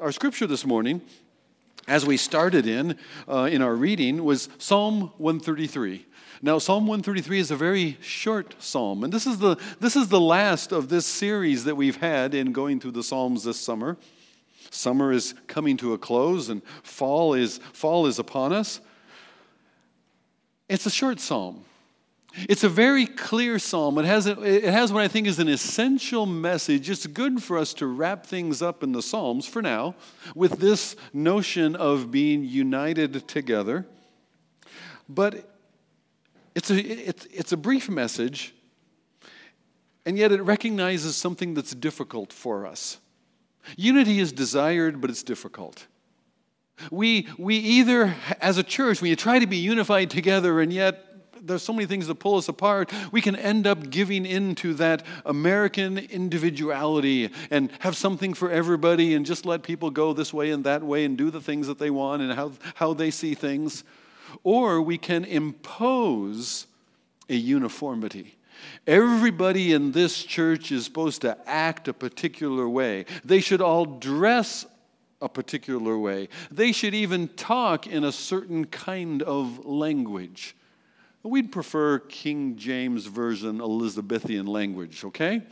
our scripture this morning, as we started in uh, in our reading, was Psalm 133. Now, Psalm 133 is a very short psalm, and this is the this is the last of this series that we've had in going through the Psalms this summer. Summer is coming to a close, and fall is fall is upon us. It's a short psalm. It's a very clear psalm. It has, it has what I think is an essential message. It's good for us to wrap things up in the Psalms for now with this notion of being united together. But it's a, it's, it's a brief message, and yet it recognizes something that's difficult for us. Unity is desired, but it's difficult. We, we either, as a church, we try to be unified together, and yet there's so many things that pull us apart, we can end up giving in to that American individuality and have something for everybody and just let people go this way and that way and do the things that they want and how, how they see things. Or we can impose a uniformity. Everybody in this church is supposed to act a particular way. They should all dress a particular way. They should even talk in a certain kind of language. We'd prefer King James Version Elizabethan language, okay?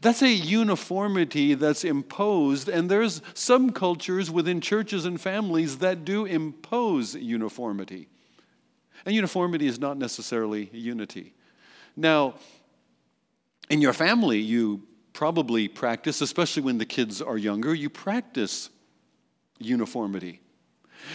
That's a uniformity that's imposed, and there's some cultures within churches and families that do impose uniformity. And uniformity is not necessarily unity. Now, in your family, you probably practice, especially when the kids are younger, you practice uniformity.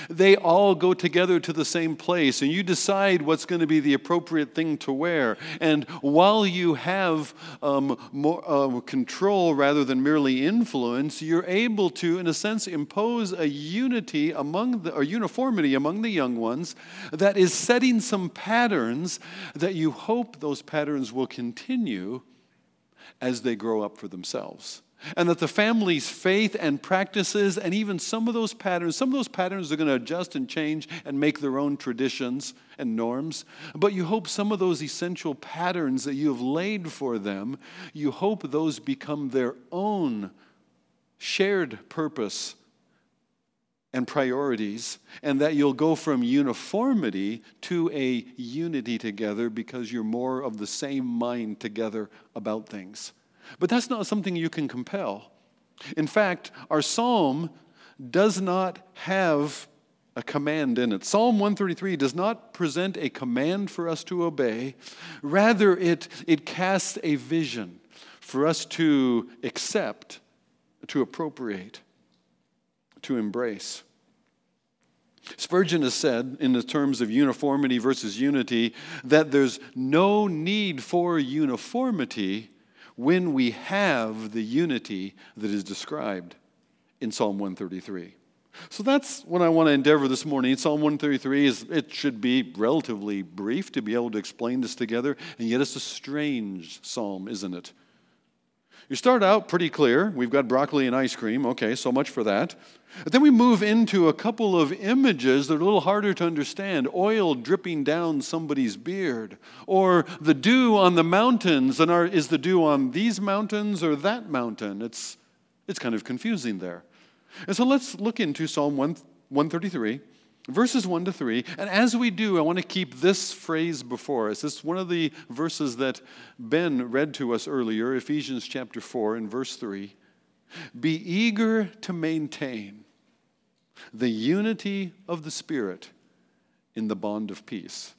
They all go together to the same place, and you decide what's going to be the appropriate thing to wear. And while you have um, more uh, control rather than merely influence, you're able to, in a sense, impose a unity among the, or uniformity among the young ones that is setting some patterns that you hope those patterns will continue as they grow up for themselves and that the family's faith and practices and even some of those patterns some of those patterns are going to adjust and change and make their own traditions and norms but you hope some of those essential patterns that you have laid for them you hope those become their own shared purpose and priorities, and that you'll go from uniformity to a unity together because you're more of the same mind together about things. But that's not something you can compel. In fact, our psalm does not have a command in it. Psalm 133 does not present a command for us to obey, rather, it, it casts a vision for us to accept, to appropriate, to embrace. Spurgeon has said, in the terms of uniformity versus unity, that there's no need for uniformity when we have the unity that is described in Psalm 133. So that's what I want to endeavor this morning. Psalm 133 is it should be relatively brief to be able to explain this together, and yet it's a strange psalm, isn't it? You start out pretty clear. We've got broccoli and ice cream. Okay, so much for that. But then we move into a couple of images that are a little harder to understand oil dripping down somebody's beard, or the dew on the mountains. And are, is the dew on these mountains or that mountain? It's, it's kind of confusing there. And so let's look into Psalm 1, 133 verses 1 to 3. And as we do, I want to keep this phrase before us. Is one of the verses that Ben read to us earlier, Ephesians chapter 4 and verse 3. Be eager to maintain the unity of the Spirit in the bond of peace.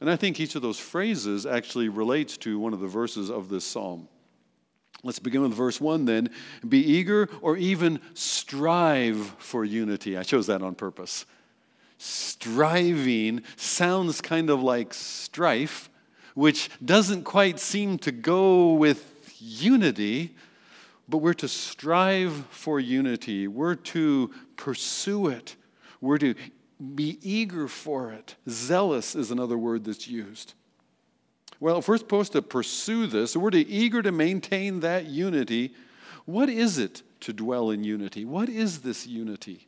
And I think each of those phrases actually relates to one of the verses of this psalm. Let's begin with verse 1 then. Be eager or even strive for unity. I chose that on purpose striving sounds kind of like strife, which doesn't quite seem to go with unity, but we're to strive for unity. We're to pursue it. We're to be eager for it. Zealous is another word that's used. Well, if we're supposed to pursue this, we're to eager to maintain that unity. What is it to dwell in unity? What is this unity?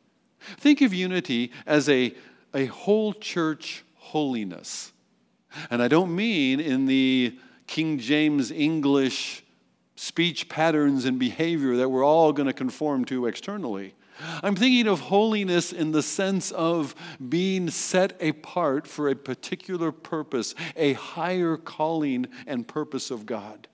Think of unity as a, a whole church holiness. And I don't mean in the King James English speech patterns and behavior that we're all going to conform to externally. I'm thinking of holiness in the sense of being set apart for a particular purpose, a higher calling and purpose of God.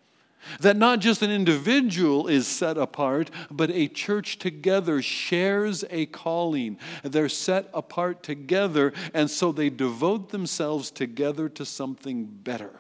That not just an individual is set apart, but a church together shares a calling. They're set apart together, and so they devote themselves together to something better.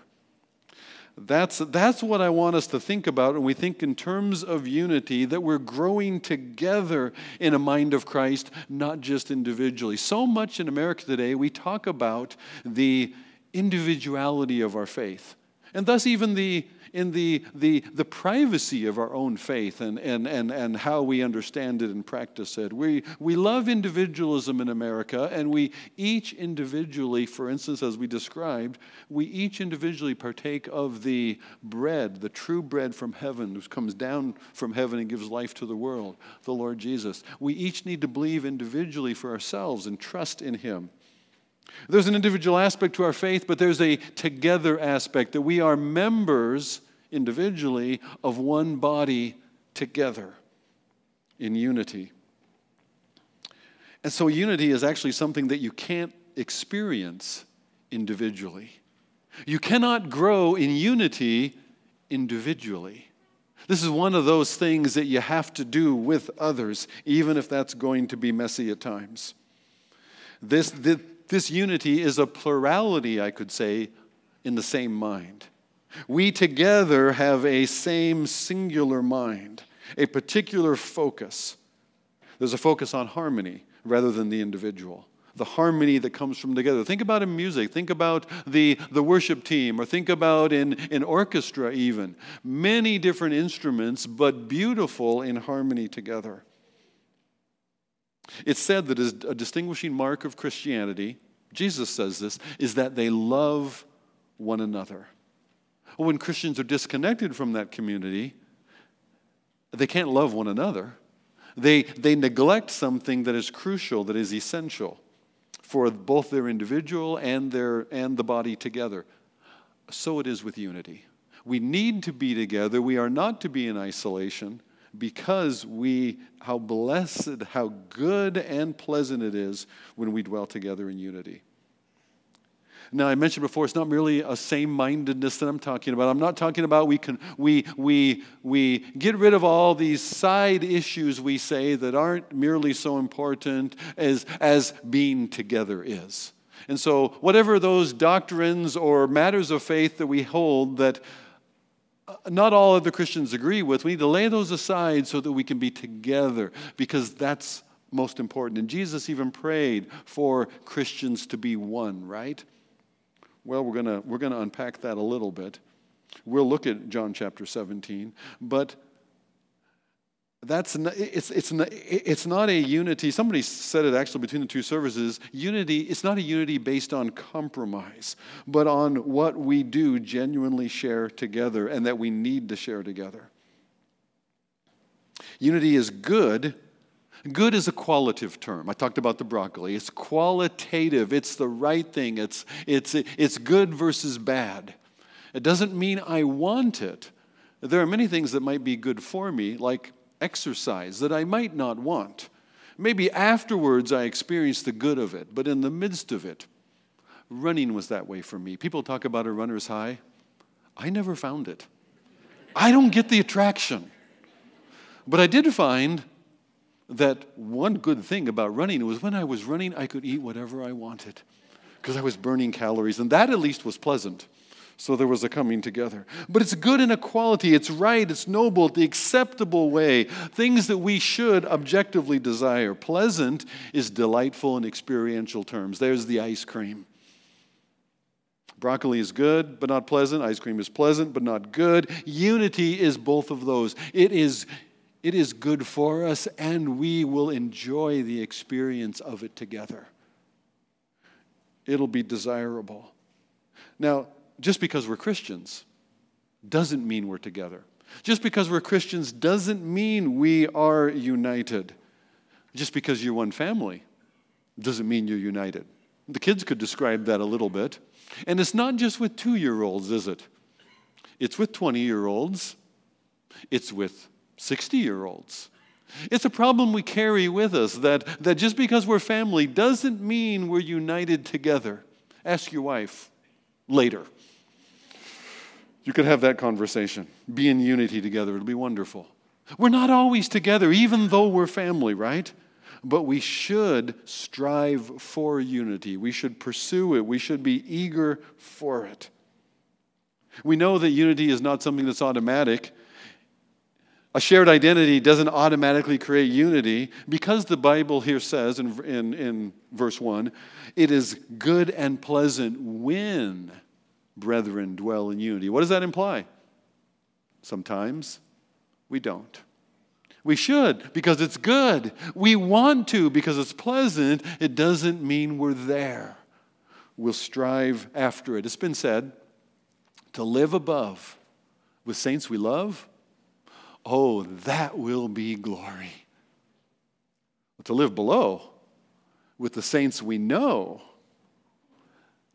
That's, that's what I want us to think about when we think in terms of unity, that we're growing together in a mind of Christ, not just individually. So much in America today, we talk about the individuality of our faith, and thus even the in the, the, the privacy of our own faith and, and, and, and how we understand it and practice it. We, we love individualism in America, and we each individually, for instance, as we described, we each individually partake of the bread, the true bread from heaven, which comes down from heaven and gives life to the world, the Lord Jesus. We each need to believe individually for ourselves and trust in Him. There's an individual aspect to our faith, but there's a together aspect that we are members individually of one body together in unity. And so, unity is actually something that you can't experience individually. You cannot grow in unity individually. This is one of those things that you have to do with others, even if that's going to be messy at times. This, this, this unity is a plurality, I could say, in the same mind. We together have a same singular mind, a particular focus. There's a focus on harmony rather than the individual. The harmony that comes from together. Think about in music, think about the, the worship team, or think about in, in orchestra, even. Many different instruments, but beautiful in harmony together. It's said that a distinguishing mark of Christianity, Jesus says this, is that they love one another. When Christians are disconnected from that community, they can't love one another. They, they neglect something that is crucial, that is essential for both their individual and, their, and the body together. So it is with unity. We need to be together. We are not to be in isolation because we, how blessed, how good and pleasant it is when we dwell together in unity. Now, I mentioned before, it's not merely a same mindedness that I'm talking about. I'm not talking about we, can, we, we, we get rid of all these side issues we say that aren't merely so important as, as being together is. And so, whatever those doctrines or matters of faith that we hold that Uh, not all of the Christians agree with, we need to lay those aside so that we can be together because that's most important. And Jesus even prayed for Christians to be one, right? Well, we're going to we're going to unpack that a little bit. We'll look at John chapter 17, but that's not, it's, it's, it's not a unity. Somebody said it actually between the two services. Unity, it's not a unity based on compromise, but on what we do genuinely share together and that we need to share together. Unity is good. Good is a qualitative term. I talked about the broccoli. It's qualitative, it's the right thing, it's, it's, it's good versus bad. It doesn't mean I want it. There are many things that might be good for me, like exercise that I might not want. Maybe afterwards I experience the good of it, but in the midst of it, running was that way for me. People talk about a runner's high. I never found it. I don't get the attraction. But I did find that one good thing about running was when I was running, I could eat whatever I wanted because I was burning calories, and that at least was pleasant. So there was a coming together. But it's good in equality, it's right, it's noble, the acceptable way, things that we should objectively desire. Pleasant is delightful in experiential terms. There's the ice cream. Broccoli is good, but not pleasant. Ice cream is pleasant, but not good. Unity is both of those. It is, it is good for us, and we will enjoy the experience of it together. It'll be desirable. Now, just because we're Christians doesn't mean we're together. Just because we're Christians doesn't mean we are united. Just because you're one family doesn't mean you're united. The kids could describe that a little bit. And it's not just with two year olds, is it? It's with 20 year olds it's with 60 year olds. It's a problem we carry with us that, that just because we're family doesn't mean we're united together. Ask your wife later. You could have that conversation. Be in unity together. It'll be wonderful. We're not always together, even though we're family, right? But we should strive for unity. We should pursue it. We should be eager for it. We know that unity is not something that's automatic. A shared identity doesn't automatically create unity because the Bible here says in, in, in verse 1 it is good and pleasant when brethren dwell in unity. What does that imply? Sometimes we don't. We should because it's good. We want to because it's pleasant. It doesn't mean we're there. We'll strive after it. It's been said to live above with saints we love, oh, that will be glory. To live below with the saints we know,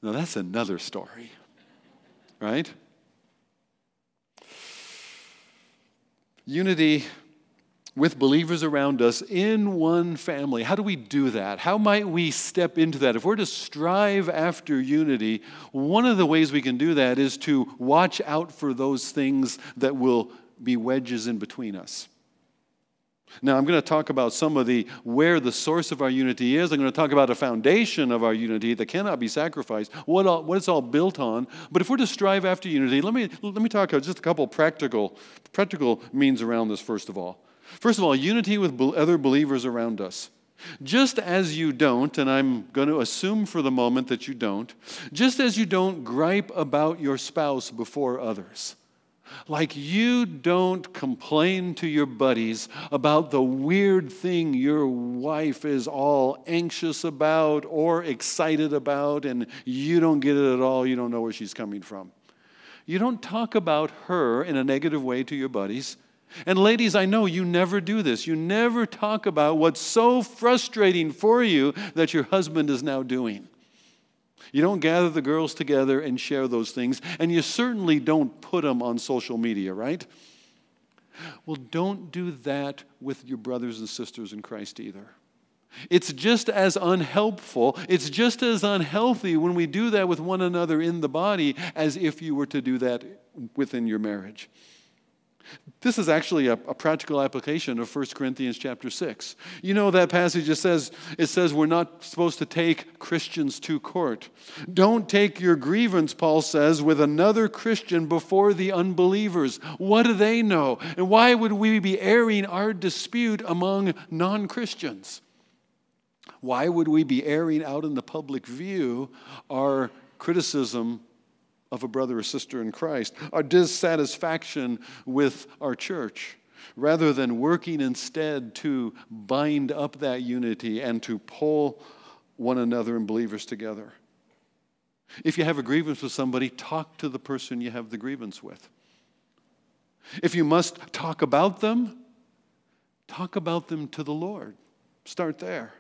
now that's another story, right? Unity with believers around us in one family. How do we do that? How might we step into that? If we're to strive after unity, one of the ways we can do that is to watch out for those things that will be wedges in between us. Now, I'm going to talk about some of the where the source of our unity is. I'm going to talk about a foundation of our unity that cannot be sacrificed, what, all, what it's all built on. But if we're to strive after unity, let me, let me talk about just a couple practical, practical means around this, first of all. First of all, unity with other believers around us. Just as you don't, and I'm going to assume for the moment that you don't, just as you don't gripe about your spouse before others. Like you don't complain to your buddies about the weird thing your wife is all anxious about or excited about, and you don't get it at all, you don't know where she's coming from. You don't talk about her in a negative way to your buddies. And ladies, I know you never do this. You never talk about what's so frustrating for you that your husband is now doing. You don't gather the girls together and share those things, and you certainly don't put them on social media, right? Well, don't do that with your brothers and sisters in Christ either. It's just as unhelpful, it's just as unhealthy when we do that with one another in the body as if you were to do that within your marriage. This is actually a, a, practical application of 1 Corinthians chapter 6. You know that passage it says it says we're not supposed to take Christians to court. Don't take your grievance, Paul says, with another Christian before the unbelievers. What do they know? And why would we be airing our dispute among non-Christians? Why would we be airing out in the public view our criticism of a brother or sister in Christ, our dissatisfaction with our church, rather than working instead to bind up that unity and to pull one another and believers together. If you have a grievance with somebody, talk to the person you have the grievance with. If you must talk about them, talk about them to the Lord. Start there.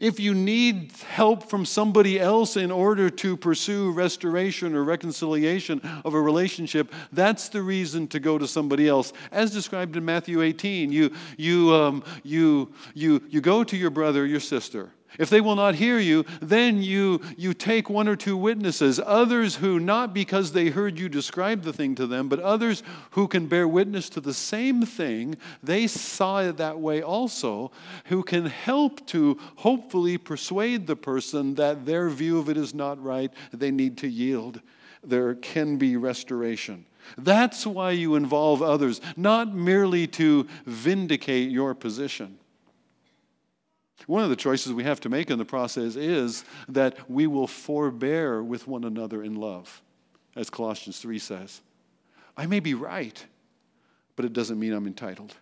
If you need help from somebody else in order to pursue restoration or reconciliation of a relationship, that's the reason to go to somebody else. As described in Matthew 18, you, you, um, you, you, you go to your brother, your sister if they will not hear you, then you, you take one or two witnesses, others who, not because they heard you describe the thing to them, but others who can bear witness to the same thing, they saw it that way also, who can help to hopefully persuade the person that their view of it is not right, they need to yield. There can be restoration. That's why you involve others, not merely to vindicate your position. One of the choices we have to make in the process is that we will forbear with one another in love, as Colossians 3 says. I may be right, but it doesn't mean I'm entitled.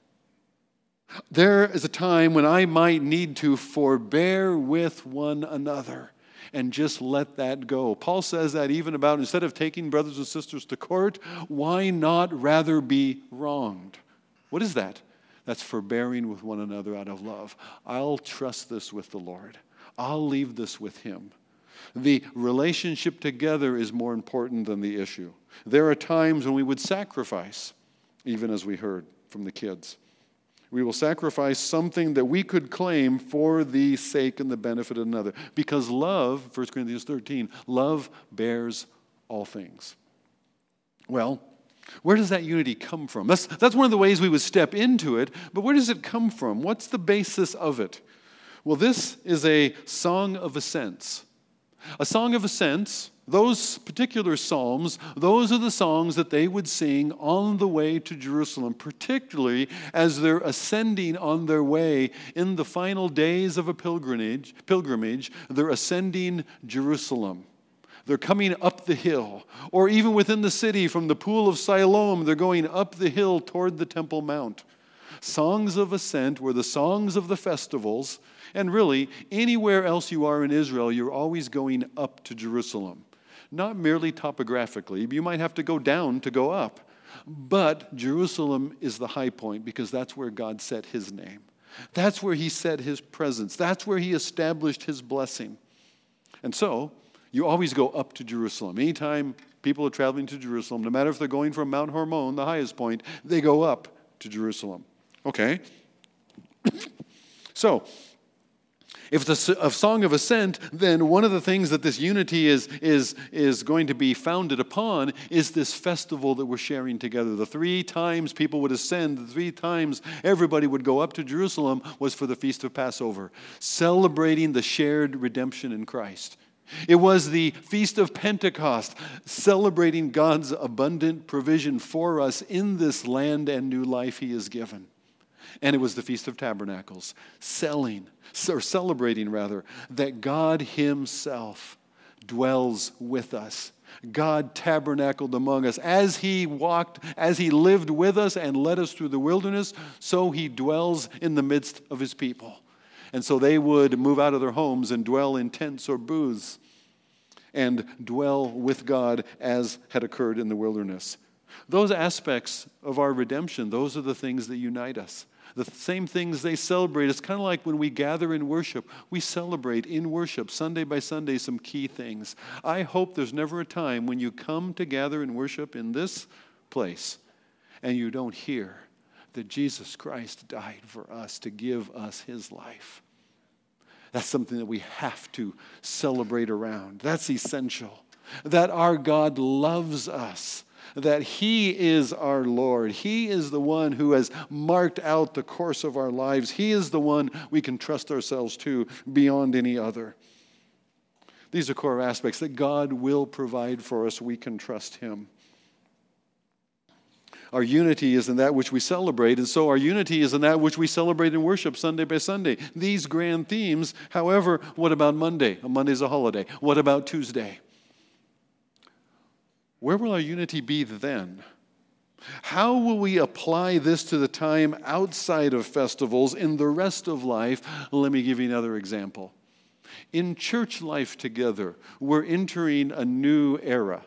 There is a time when I might need to forbear with one another and just let that go. Paul says that even about instead of taking brothers and sisters to court, why not rather be wronged? What is that? That's forbearing with one another out of love. I'll trust this with the Lord, I'll leave this with Him. The relationship together is more important than the issue. There are times when we would sacrifice even as we heard from the kids. We will sacrifice something that we could claim for the sake and the benefit of another. Because love, 1 Corinthians 13, love bears all things. Well, where does that unity come from? That's, that's one of the ways we would step into it, but where does it come from? What's the basis of it? Well, this is a song of ascents. A song of ascents, those particular psalms, those are the songs that they would sing on the way to Jerusalem, particularly as they're ascending on their way in the final days of a pilgrimage, pilgrimage, they're ascending Jerusalem. They're coming up the hill, or even within the city from the pool of Siloam, they're going up the hill toward the Temple Mount. Songs of ascent were the songs of the festivals and really, anywhere else you are in Israel, you're always going up to Jerusalem. Not merely topographically, you might have to go down to go up. But Jerusalem is the high point because that's where God set his name. That's where he set his presence. That's where he established his blessing. And so, you always go up to Jerusalem. Anytime people are traveling to Jerusalem, no matter if they're going from Mount Hermon, the highest point, they go up to Jerusalem. Okay? so, if it's a, a, song of ascent, then one of the things that this unity is, is, is going to be founded upon is this festival that we're sharing together. The three times people would ascend, the three times everybody would go up to Jerusalem was for the Feast of Passover, celebrating the shared redemption in Christ. It was the Feast of Pentecost, celebrating God's abundant provision for us in this land and new life He has given. And it was the Feast of Tabernacles, selling, or celebrating rather, that God Himself dwells with us. God tabernacled among us. As He walked, as He lived with us and led us through the wilderness, so He dwells in the midst of His people. And so they would move out of their homes and dwell in tents or booths and dwell with God as had occurred in the wilderness. Those aspects of our redemption, those are the things that unite us the same things they celebrate. It's kind of like when we gather in worship, we celebrate in worship, Sunday by Sunday, some key things. I hope there's never a time when you come to gather in worship in this place and you don't hear that Jesus Christ died for us to give us his life. That's something that we have to celebrate around. That's essential. That our God loves us that He is our Lord. He is the one who has marked out the course of our lives. He is the one we can trust ourselves to beyond any other. These are core aspects that God will provide for us. We can trust Him. Our unity is in that which we celebrate, and so our unity is in that which we celebrate in worship Sunday by Sunday. These grand themes, however, what about Monday? Monday's a holiday. What about Tuesday? Where will our unity be then? How will we apply this to the time outside of festivals in the rest of life? Let me give you another example. In church life together, we're entering a new era.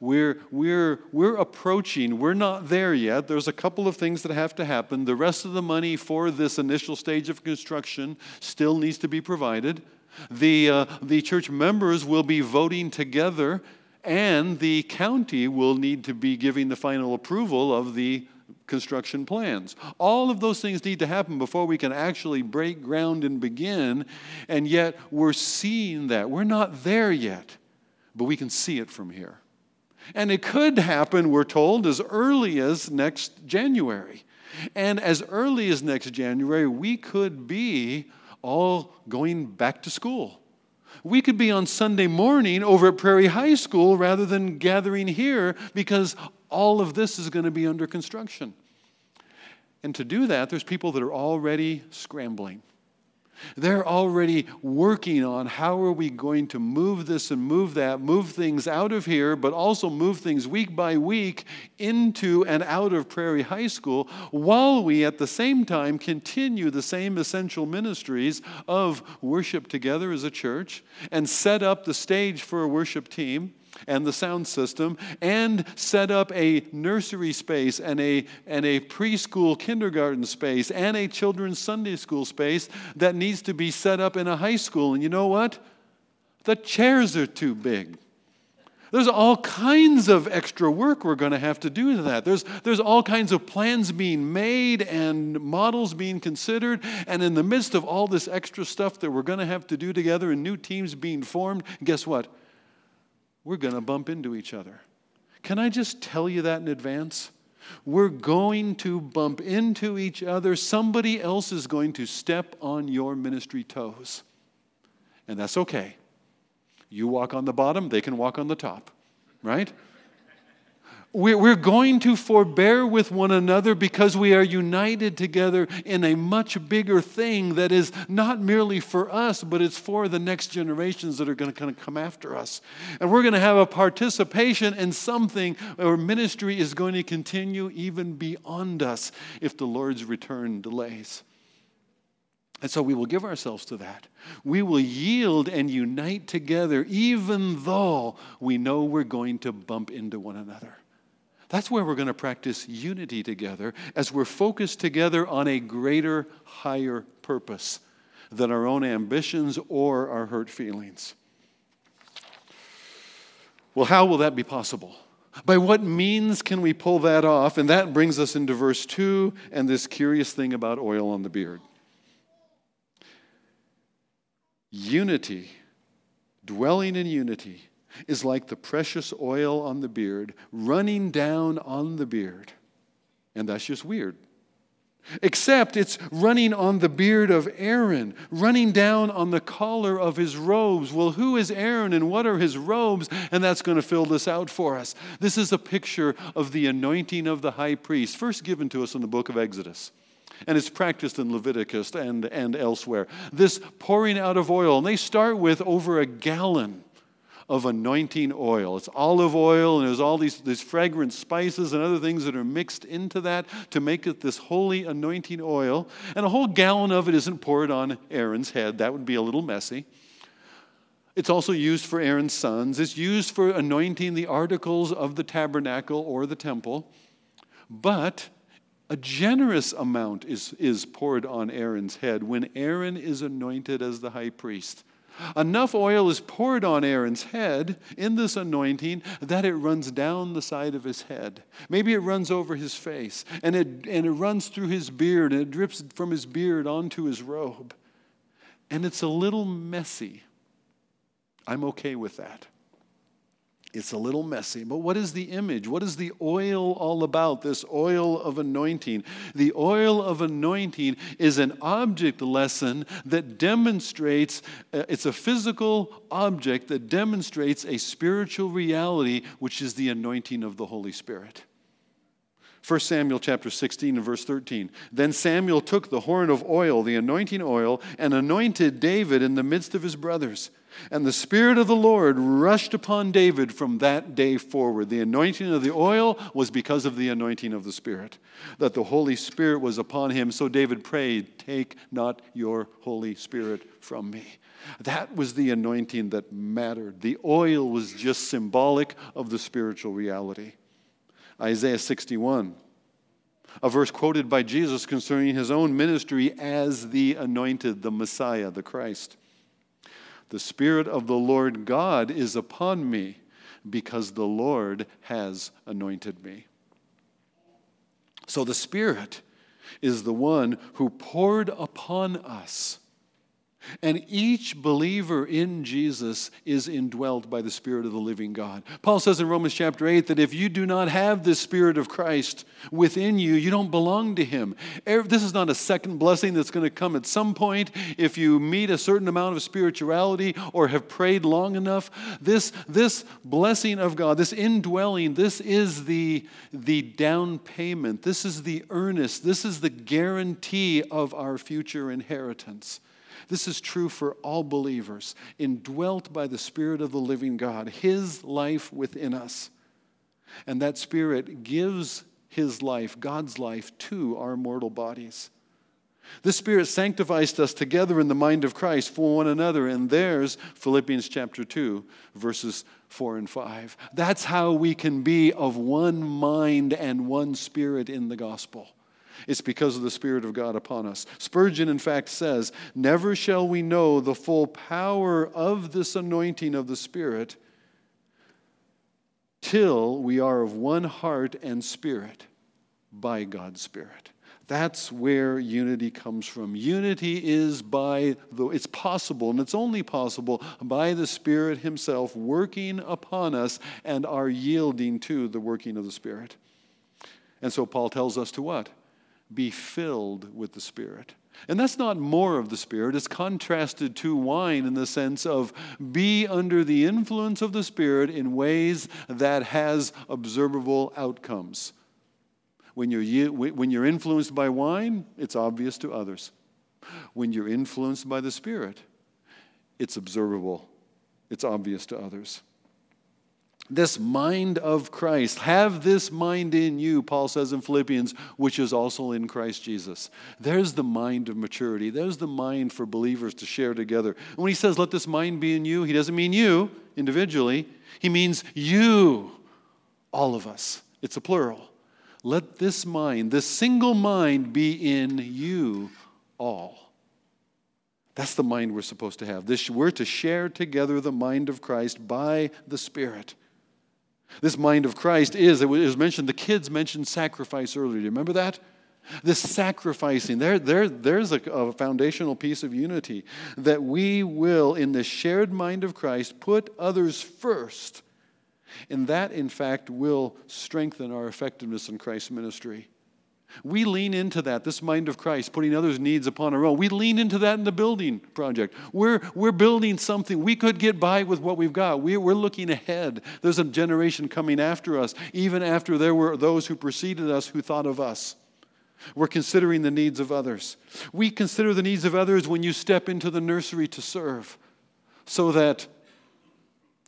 We're, we're, we're approaching, we're not there yet. There's a couple of things that have to happen. The rest of the money for this initial stage of construction still needs to be provided. The, uh, the church members will be voting together and the county will need to be giving the final approval of the construction plans. All of those things need to happen before we can actually break ground and begin, and yet we're seeing that. We're not there yet, but we can see it from here. And it could happen, we're told, as early as next January. And as early as next January, we could be all going back to school we could be on Sunday morning over at Prairie High School rather than gathering here because all of this is going to be under construction. And to do that, there's people that are already scrambling. They're already working on how are we going to move this and move that, move things out of here, but also move things week by week into and out of Prairie High School while we at the same time continue the same essential ministries of worship together as a church and set up the stage for a worship team and the sound system and set up a nursery space and a, and a preschool kindergarten space and a children's Sunday school space that needs to be set up in a high school. And you know what? The chairs are too big. There's all kinds of extra work we're going to have to do to that. There's, there's all kinds of plans being made and models being considered. And in the midst of all this extra stuff that we're going to have to do together and new teams being formed, guess what? We're going to bump into each other. Can I just tell you that in advance? We're going to bump into each other. Somebody else is going to step on your ministry toes. And that's okay. You walk on the bottom, they can walk on the top, right? We're going to forbear with one another because we are united together in a much bigger thing that is not merely for us, but it's for the next generations that are going to kind of come after us. And we're going to have a participation in something where ministry is going to continue even beyond us if the Lord's return delays. And so we will give ourselves to that. We will yield and unite together, even though we know we're going to bump into one another. That's where we're going to practice unity together as we're focused together on a greater, higher purpose than our own ambitions or our hurt feelings. Well, how will that be possible? By what means can we pull that off? And that brings us into verse 2 and this curious thing about oil on the beard. Unity, dwelling in unity, is like the precious oil on the beard running down on the beard. And that's just weird. Except it's running on the beard of Aaron, running down on the collar of his robes. Well, who is Aaron and what are his robes? And that's going to fill this out for us. This is a picture of the anointing of the high priest, first given to us in the book of Exodus and it's practiced in Leviticus and, and elsewhere. This pouring out of oil, and they start with over a gallon of anointing oil. It's olive oil, and there's all these, these fragrant spices and other things that are mixed into that to make it this holy anointing oil. And a whole gallon of it isn't poured on Aaron's head, that would be a little messy. It's also used for Aaron's sons. It's used for anointing the articles of the tabernacle or the temple. But a generous amount is, is poured on Aaron's head when Aaron is anointed as the high priest. Enough oil is poured on Aaron's head in this anointing that it runs down the side of his head. Maybe it runs over his face and it, and it runs through his beard and it drips from his beard onto his robe. And it's a little messy. I'm okay with that. It's a little messy, but what is the image? What is the oil all about? This oil of anointing. The oil of anointing is an object lesson that demonstrates, uh, it's a physical object that demonstrates a spiritual reality, which is the anointing of the Holy Spirit. 1 Samuel chapter 16 and verse 13. Then Samuel took the horn of oil, the anointing oil, and anointed David in the midst of his brothers. And the Spirit of the Lord rushed upon David from that day forward. The anointing of the oil was because of the anointing of the Spirit, that the Holy Spirit was upon him. So David prayed, Take not your Holy Spirit from me. That was the anointing that mattered. The oil was just symbolic of the spiritual reality. Isaiah 61, a verse quoted by Jesus concerning his own ministry as the anointed, the Messiah, the Christ. The Spirit of the Lord God is upon me because the Lord has anointed me. So the Spirit is the one who poured upon us and each believer in Jesus is indwelt by the Spirit of the living God. Paul says in Romans chapter 8 that if you do not have the Spirit of Christ within you, you don't belong to Him. This is not a second blessing that's going to come at some point if you meet a certain amount of spirituality or have prayed long enough. This, this blessing of God, this indwelling, this is the, the down payment, this is the earnest, this is the guarantee of our future inheritance. This is true for all believers, indwelt by the Spirit of the living God, His life within us. And that Spirit gives His life, God's life, to our mortal bodies. The Spirit sanctifies us together in the mind of Christ for one another, and there's Philippians chapter 2, verses 4 and 5. That's how we can be of one mind and one spirit in the gospel. It's because of the Spirit of God upon us. Spurgeon, in fact, says, Never shall we know the full power of this anointing of the Spirit till we are of one heart and spirit by God's Spirit. That's where unity comes from. Unity is by the, it's possible, and it's only possible by the Spirit Himself working upon us and our yielding to the working of the Spirit. And so Paul tells us to what? Be filled with the Spirit. And that's not more of the Spirit. It's contrasted to wine in the sense of be under the influence of the Spirit in ways that has observable outcomes. When you're, when you're influenced by wine, it's obvious to others. When you're influenced by the Spirit, it's observable, it's obvious to others this mind of Christ. Have this mind in you, Paul says in Philippians, which is also in Christ Jesus. There's the mind of maturity. There's the mind for believers to share together. And when he says, let this mind be in you, he doesn't mean you individually, he means you, all of us. It's a plural. Let this mind, this single mind, be in you all. That's the mind we're supposed to have. This, we're to share together the mind of Christ by the Spirit. This mind of Christ is, it was mentioned, the kids mentioned sacrifice earlier. Do you remember that? This sacrificing, there, there, there's a, a foundational piece of unity that we will, in the shared mind of Christ, put others first. And that, in fact, will strengthen our effectiveness in Christ's ministry. We lean into that, this mind of Christ, putting others' needs upon our own. We lean into that in the building project. We're, we're building something. We could get by with what we've got. We, we're looking ahead. There's a generation coming after us, even after there were those who preceded us who thought of us. We're considering the needs of others. We consider the needs of others when you step into the nursery to serve, so that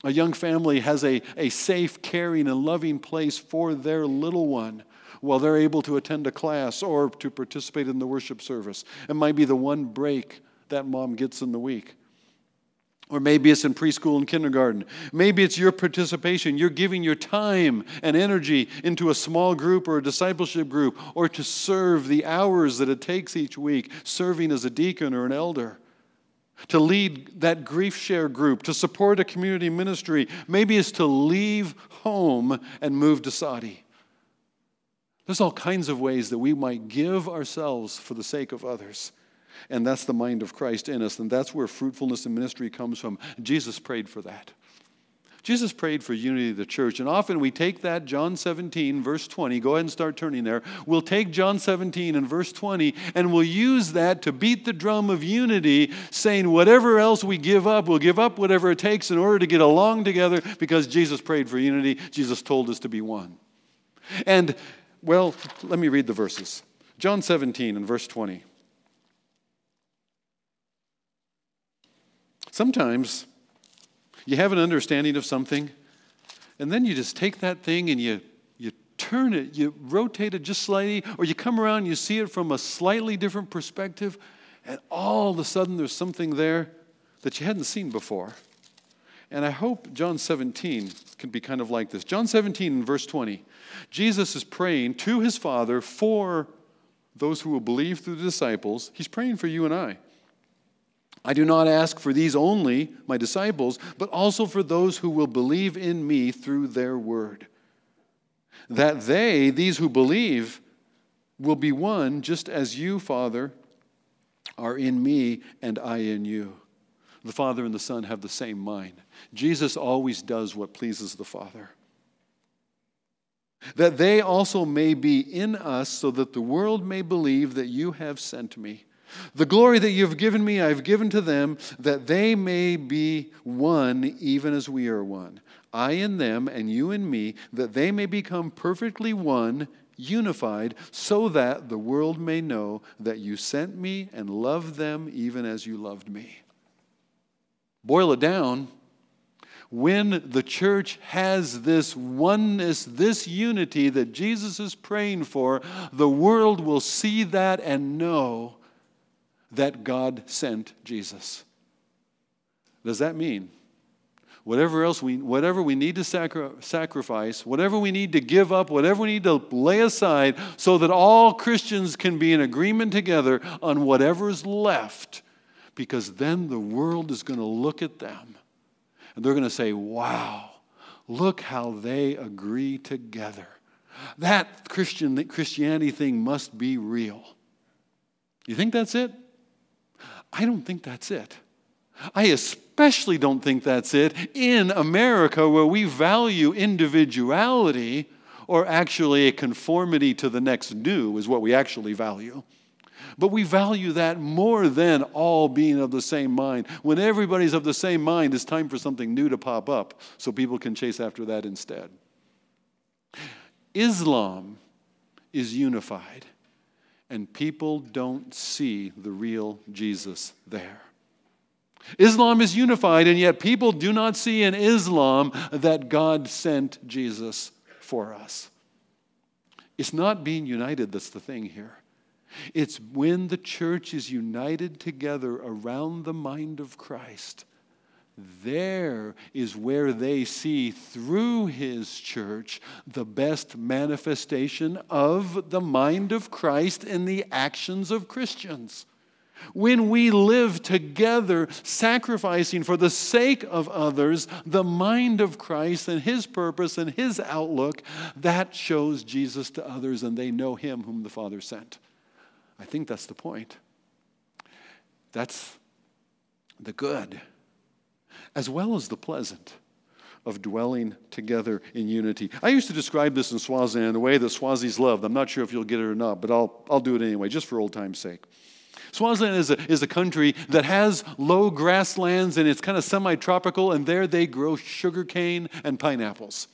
a young family has a, a safe, caring, and loving place for their little one while they're able to attend a class or to participate in the worship service. It might be the one break that mom gets in the week. Or maybe it's in preschool and kindergarten. Maybe it's your participation. You're giving your time and energy into a small group or a discipleship group or to serve the hours that it takes each week, serving as a deacon or an elder. To lead that grief share group, to support a community ministry. Maybe it's to leave home and move to Saudi. There's all kinds of ways that we might give ourselves for the sake of others. And that's the mind of Christ in us. And that's where fruitfulness in ministry comes from. Jesus prayed for that. Jesus prayed for unity of the church. And often we take that, John 17, verse 20, go ahead and start turning there. We'll take John 17 and verse 20, and we'll use that to beat the drum of unity, saying whatever else we give up, we'll give up whatever it takes in order to get along together because Jesus prayed for unity. Jesus told us to be one. And well, let me read the verses. John 17 and verse 20. Sometimes you have an understanding of something, and then you just take that thing and you, you turn it, you rotate it just slightly, or you come around and you see it from a slightly different perspective, and all of a sudden there's something there that you hadn't seen before. And I hope John 17 can be kind of like this. John 17 and verse 20. Jesus is praying to his Father for those who will believe through the disciples. He's praying for you and I. I do not ask for these only, my disciples, but also for those who will believe in me through their word. That they, these who believe, will be one, just as you, Father, are in me and I in you. The Father and the Son have the same mind. Jesus always does what pleases the Father that they also may be in us, so that the world may believe that you have sent me. The glory that you have given me, I have given to them, that they may be one, even as we are one. I in them, and you in me, that they may become perfectly one, unified, so that the world may know that you sent me and loved them even as you loved me. Boil it down when the church has this oneness, this unity that Jesus is praying for, the world will see that and know that God sent Jesus. Does that mean? Whatever else we, whatever we need to sacri- sacrifice, whatever we need to give up, whatever we need to lay aside, so that all Christians can be in agreement together on whatever's left, because then the world is going to look at them and they're going to say, wow, Look how they agree together. That Christian Christianity thing must be real. You think that's it? I don't think that's it. I especially don't think that's it in America where we value individuality or actually a conformity to the next new is what we actually value. But we value that more than all being of the same mind. When everybody's of the same mind, it's time for something new to pop up so people can chase after that instead. Islam is unified, and people don't see the real Jesus there. Islam is unified, and yet people do not see in Islam that God sent Jesus for us. It's not being united that's the thing here. It's when the church is united together around the mind of Christ. There is where they see through his church the best manifestation of the mind of Christ in the actions of Christians. When we live together, sacrificing for the sake of others the mind of Christ and his purpose and his outlook, that shows Jesus to others and they know him whom the Father sent. I think that's the point. That's the good, as well as the pleasant of dwelling together in unity. I used to describe this in Swaziland in the way that Swazis loved. I'm not sure if you'll get it or not, but I'll, I'll do it anyway, just for old time's sake. Swaziland is a, is a country that has low grasslands and it's kind of semi tropical, and there they grow sugarcane and pineapples.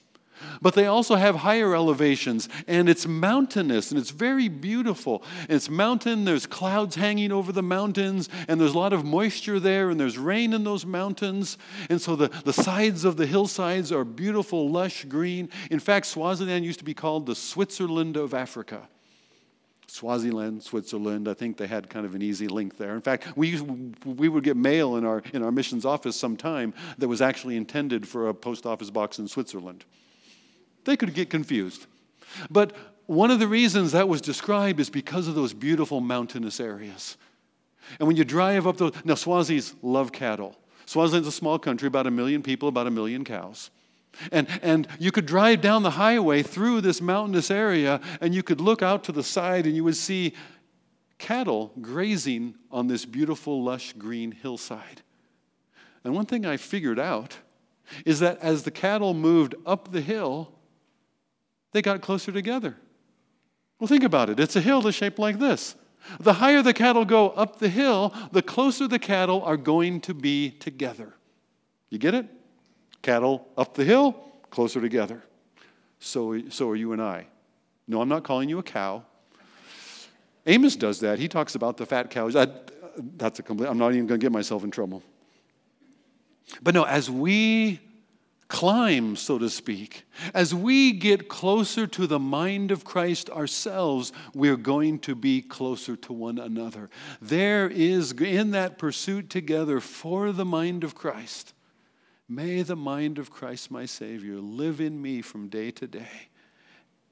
But they also have higher elevations, and it's mountainous, and it's very beautiful. It's mountain, there's clouds hanging over the mountains, and there's a lot of moisture there, and there's rain in those mountains. And so the, the sides of the hillsides are beautiful, lush green. In fact, Swaziland used to be called the Switzerland of Africa. Swaziland, Switzerland. I think they had kind of an easy link there. In fact, we, we would get mail in our, in our missions office sometime that was actually intended for a post office box in Switzerland. They could get confused. But one of the reasons that was described is because of those beautiful mountainous areas. And when you drive up those, now Swazis love cattle. Swaziland's a small country, about a million people, about a million cows. And, and you could drive down the highway through this mountainous area, and you could look out to the side, and you would see cattle grazing on this beautiful, lush green hillside. And one thing I figured out is that as the cattle moved up the hill, they got closer together. Well, think about it. It's a hill that's shaped like this. The higher the cattle go up the hill, the closer the cattle are going to be together. You get it? Cattle up the hill, closer together. So, so are you and I. No, I'm not calling you a cow. Amos does that. He talks about the fat cows. That, that's a complete, I'm not even going to get myself in trouble. But no, as we climb, so to speak. As we get closer to the mind of Christ ourselves, we're going to be closer to one another. There is, in that pursuit together for the mind of Christ, may the mind of Christ, my Savior, live in me from day to day.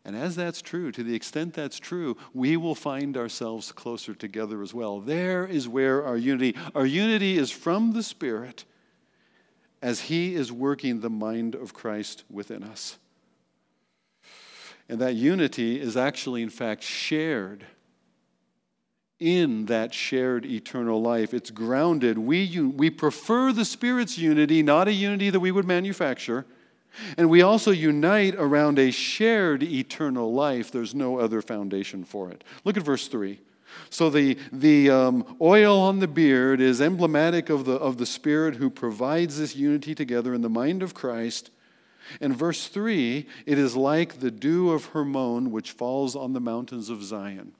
And as that's true, to the extent that's true, we will find ourselves closer together as well. There is where our unity, our unity is from the Spirit as He is working the mind of Christ within us. And that unity is actually, in fact, shared in that shared eternal life. It's grounded. We, we prefer the Spirit's unity, not a unity that we would manufacture. And we also unite around a shared eternal life. There's no other foundation for it. Look at verse 3. So the, the um, oil on the beard is emblematic of the, of the Spirit who provides this unity together in the mind of Christ. In verse 3, it is like the dew of Hermon which falls on the mountains of Zion.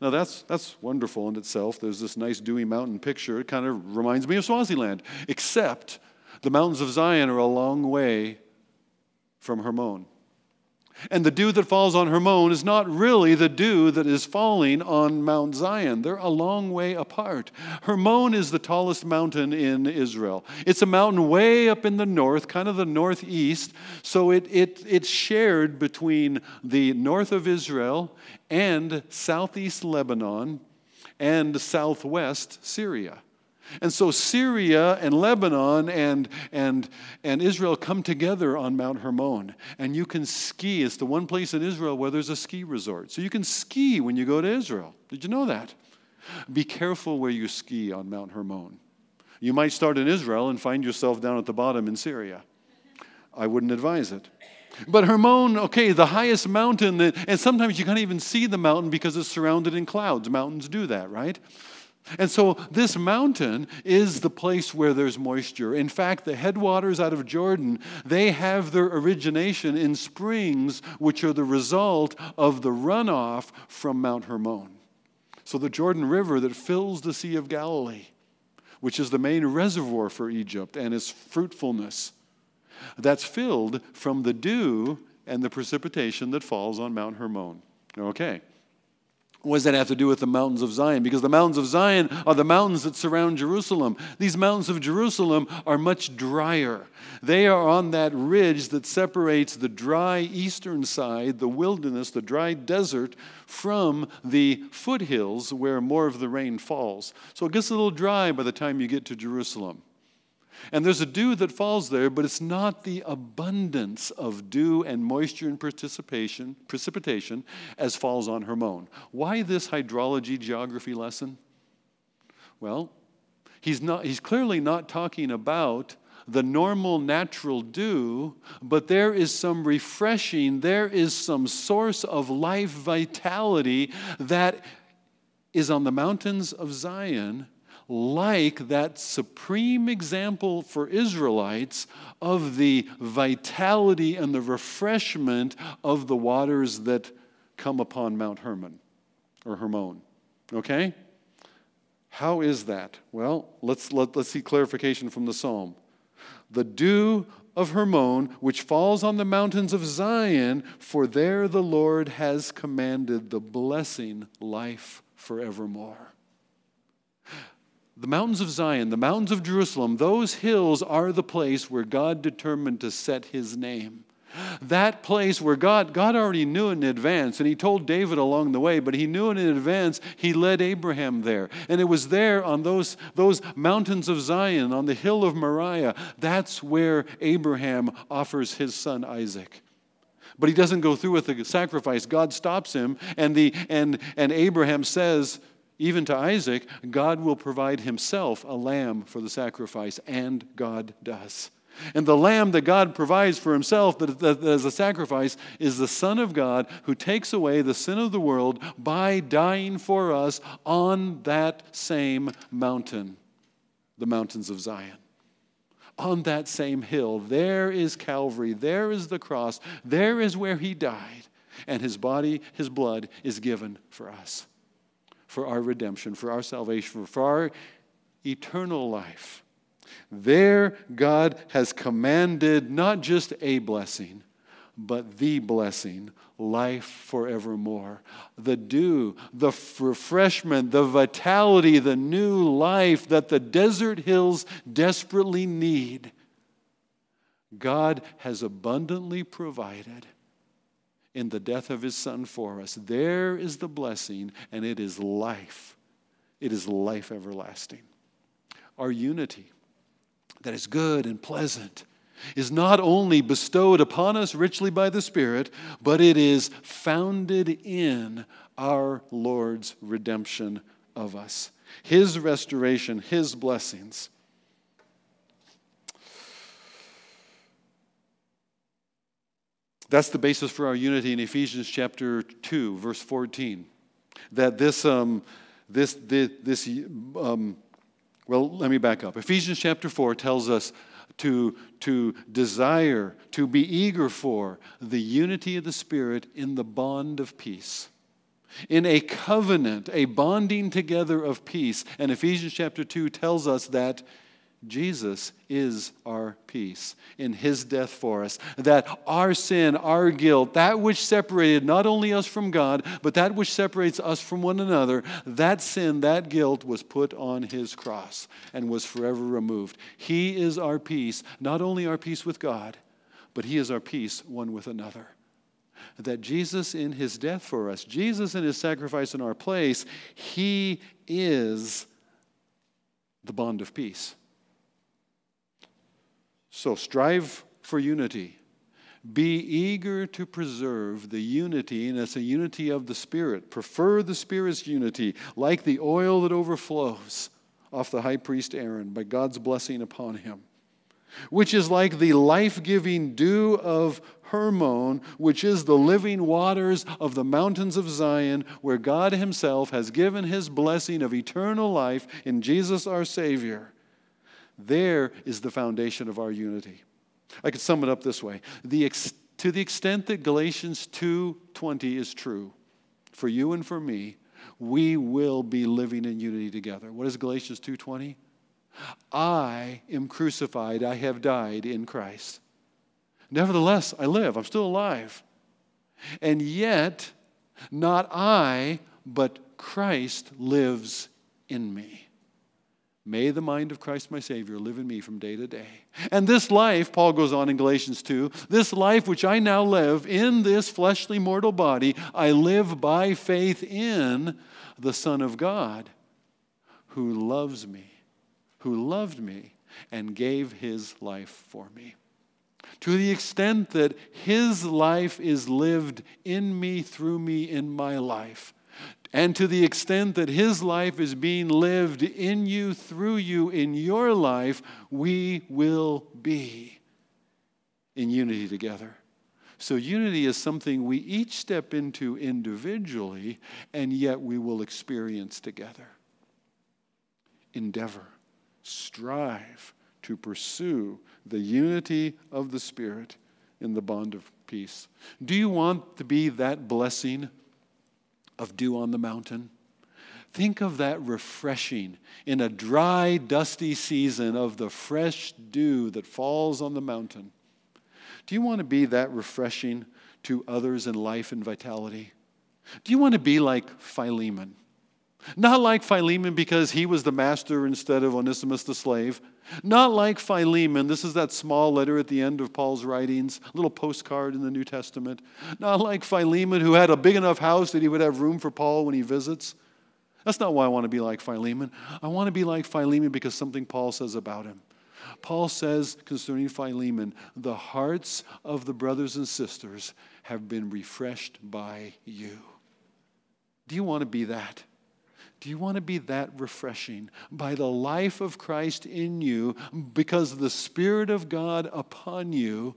Now that's, that's wonderful in itself. There's this nice dewy mountain picture. It kind of reminds me of Swaziland, except the mountains of Zion are a long way from Hermon. And the dew that falls on Hermon is not really the dew that is falling on Mount Zion. They're a long way apart. Hermon is the tallest mountain in Israel. It's a mountain way up in the north, kind of the northeast. So it, it, it's shared between the north of Israel and southeast Lebanon and southwest Syria. And so Syria and Lebanon and, and, and Israel come together on Mount Hermon. And you can ski. It's the one place in Israel where there's a ski resort. So you can ski when you go to Israel. Did you know that? Be careful where you ski on Mount Hermon. You might start in Israel and find yourself down at the bottom in Syria. I wouldn't advise it. But Hermon, okay, the highest mountain, that, and sometimes you can't even see the mountain because it's surrounded in clouds. Mountains do that, right? And so this mountain is the place where there's moisture. In fact, the headwaters out of Jordan, they have their origination in springs which are the result of the runoff from Mount Hermon. So the Jordan River that fills the Sea of Galilee, which is the main reservoir for Egypt and its fruitfulness, that's filled from the dew and the precipitation that falls on Mount Hermon. Okay. What does that have to do with the mountains of Zion? Because the mountains of Zion are the mountains that surround Jerusalem. These mountains of Jerusalem are much drier. They are on that ridge that separates the dry eastern side, the wilderness, the dry desert, from the foothills where more of the rain falls. So it gets a little dry by the time you get to Jerusalem. And there's a dew that falls there, but it's not the abundance of dew and moisture and participation, precipitation as falls on Hermon. Why this hydrology geography lesson? Well, he's, not, he's clearly not talking about the normal natural dew, but there is some refreshing, there is some source of life vitality that is on the mountains of Zion like that supreme example for Israelites of the vitality and the refreshment of the waters that come upon Mount Hermon or Hermon. Okay? How is that? Well, let's, let, let's see clarification from the psalm. The dew of Hermon, which falls on the mountains of Zion, for there the Lord has commanded the blessing life forevermore. The mountains of Zion, the mountains of Jerusalem, those hills are the place where God determined to set his name. That place where God, God already knew in advance, and He told David along the way, but He knew in advance, He led Abraham there. And it was there on those, those mountains of Zion, on the hill of Moriah, that's where Abraham offers his son Isaac. But he doesn't go through with the sacrifice. God stops him, and, the, and, and Abraham says, even to Isaac, God will provide himself a lamb for the sacrifice, and God does. And the lamb that God provides for himself as a sacrifice is the Son of God who takes away the sin of the world by dying for us on that same mountain, the mountains of Zion. On that same hill, there is Calvary, there is the cross, there is where he died, and his body, his blood is given for us for our redemption, for our salvation, for our eternal life. There, God has commanded not just a blessing, but the blessing, life forevermore. The dew, the refreshment, the vitality, the new life that the desert hills desperately need. God has abundantly provided in the death of his son for us. There is the blessing, and it is life. It is life everlasting. Our unity that is good and pleasant is not only bestowed upon us richly by the Spirit, but it is founded in our Lord's redemption of us, His restoration, His blessings. That's the basis for our unity in Ephesians chapter 2, verse 14. That this, um, this, this, this um, well, let me back up. Ephesians chapter 4 tells us to, to desire, to be eager for the unity of the Spirit in the bond of peace. In a covenant, a bonding together of peace. And Ephesians chapter 2 tells us that Jesus is our peace in his death for us. That our sin, our guilt, that which separated not only us from God, but that which separates us from one another, that sin, that guilt was put on his cross and was forever removed. He is our peace, not only our peace with God, but he is our peace one with another. That Jesus, in his death for us, Jesus in his sacrifice in our place, he is the bond of peace. So strive for unity. Be eager to preserve the unity, and it's a unity of the Spirit. Prefer the Spirit's unity, like the oil that overflows off the high priest Aaron by God's blessing upon him, which is like the life giving dew of Hermon, which is the living waters of the mountains of Zion, where God Himself has given His blessing of eternal life in Jesus our Savior. There is the foundation of our unity. I could sum it up this way. The ex- to the extent that Galatians 2:20 is true for you and for me, we will be living in unity together. What is Galatians 2:20? I am crucified, I have died in Christ. Nevertheless, I live, I'm still alive. And yet, not I, but Christ lives in me. May the mind of Christ my Savior live in me from day to day. And this life, Paul goes on in Galatians 2, this life which I now live in this fleshly mortal body, I live by faith in the Son of God who loves me, who loved me, and gave his life for me. To the extent that his life is lived in me, through me, in my life, and to the extent that His life is being lived in you, through you, in your life, we will be in unity together. So, unity is something we each step into individually, and yet we will experience together. Endeavor, strive to pursue the unity of the Spirit in the bond of peace. Do you want to be that blessing of dew on the mountain. Think of that refreshing in a dry, dusty season of the fresh dew that falls on the mountain. Do you want to be that refreshing to others in life and vitality? Do you want to be like Philemon? Not like Philemon because he was the master instead of Onesimus the slave. Not like Philemon. This is that small letter at the end of Paul's writings, a little postcard in the New Testament. Not like Philemon, who had a big enough house that he would have room for Paul when he visits. That's not why I want to be like Philemon. I want to be like Philemon because something Paul says about him. Paul says concerning Philemon, the hearts of the brothers and sisters have been refreshed by you. Do you want to be that? Do you want to be that refreshing by the life of Christ in you because the Spirit of God upon you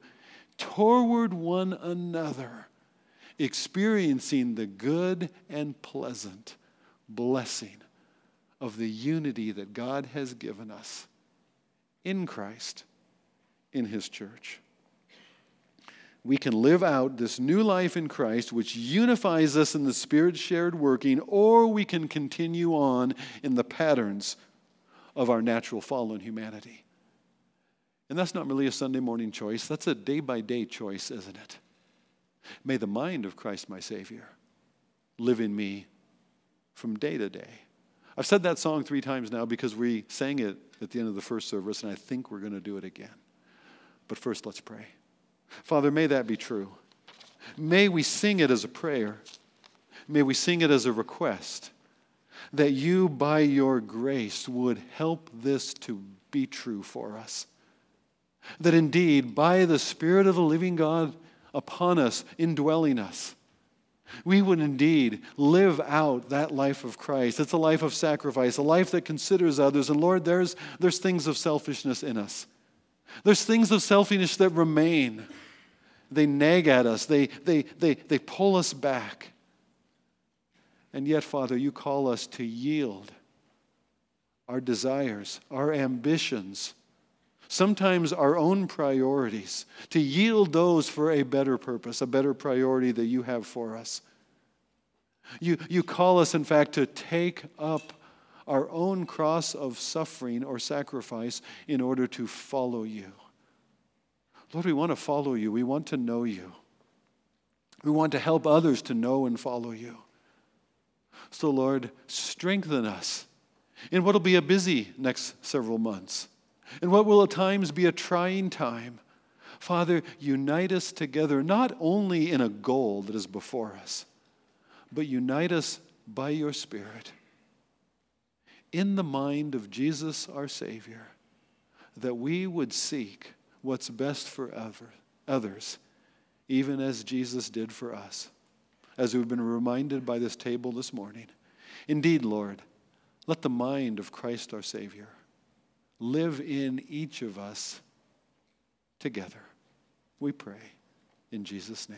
toward one another, experiencing the good and pleasant blessing of the unity that God has given us in Christ, in His church? We can live out this new life in Christ, which unifies us in the Spirit shared working, or we can continue on in the patterns of our natural fallen humanity. And that's not really a Sunday morning choice, that's a day by day choice, isn't it? May the mind of Christ, my Savior, live in me from day to day. I've said that song three times now because we sang it at the end of the first service, and I think we're going to do it again. But first, let's pray. Father, may that be true. May we sing it as a prayer. May we sing it as a request that you, by your grace, would help this to be true for us. That indeed, by the Spirit of the living God upon us, indwelling us, we would indeed live out that life of Christ. It's a life of sacrifice, a life that considers others. And Lord, there's, there's things of selfishness in us. There's things of selfishness that remain. They nag at us, they, they, they, they pull us back. And yet, Father, you call us to yield our desires, our ambitions, sometimes our own priorities, to yield those for a better purpose, a better priority that you have for us. You, you call us, in fact, to take up our own cross of suffering or sacrifice in order to follow you. Lord, we want to follow you. We want to know you. We want to help others to know and follow you. So, Lord, strengthen us in what will be a busy next several months, and what will at times be a trying time. Father, unite us together, not only in a goal that is before us, but unite us by your Spirit in the mind of Jesus our Savior, that we would seek what's best for others, even as Jesus did for us, as we've been reminded by this table this morning. Indeed, Lord, let the mind of Christ our Savior live in each of us together. We pray in Jesus' name.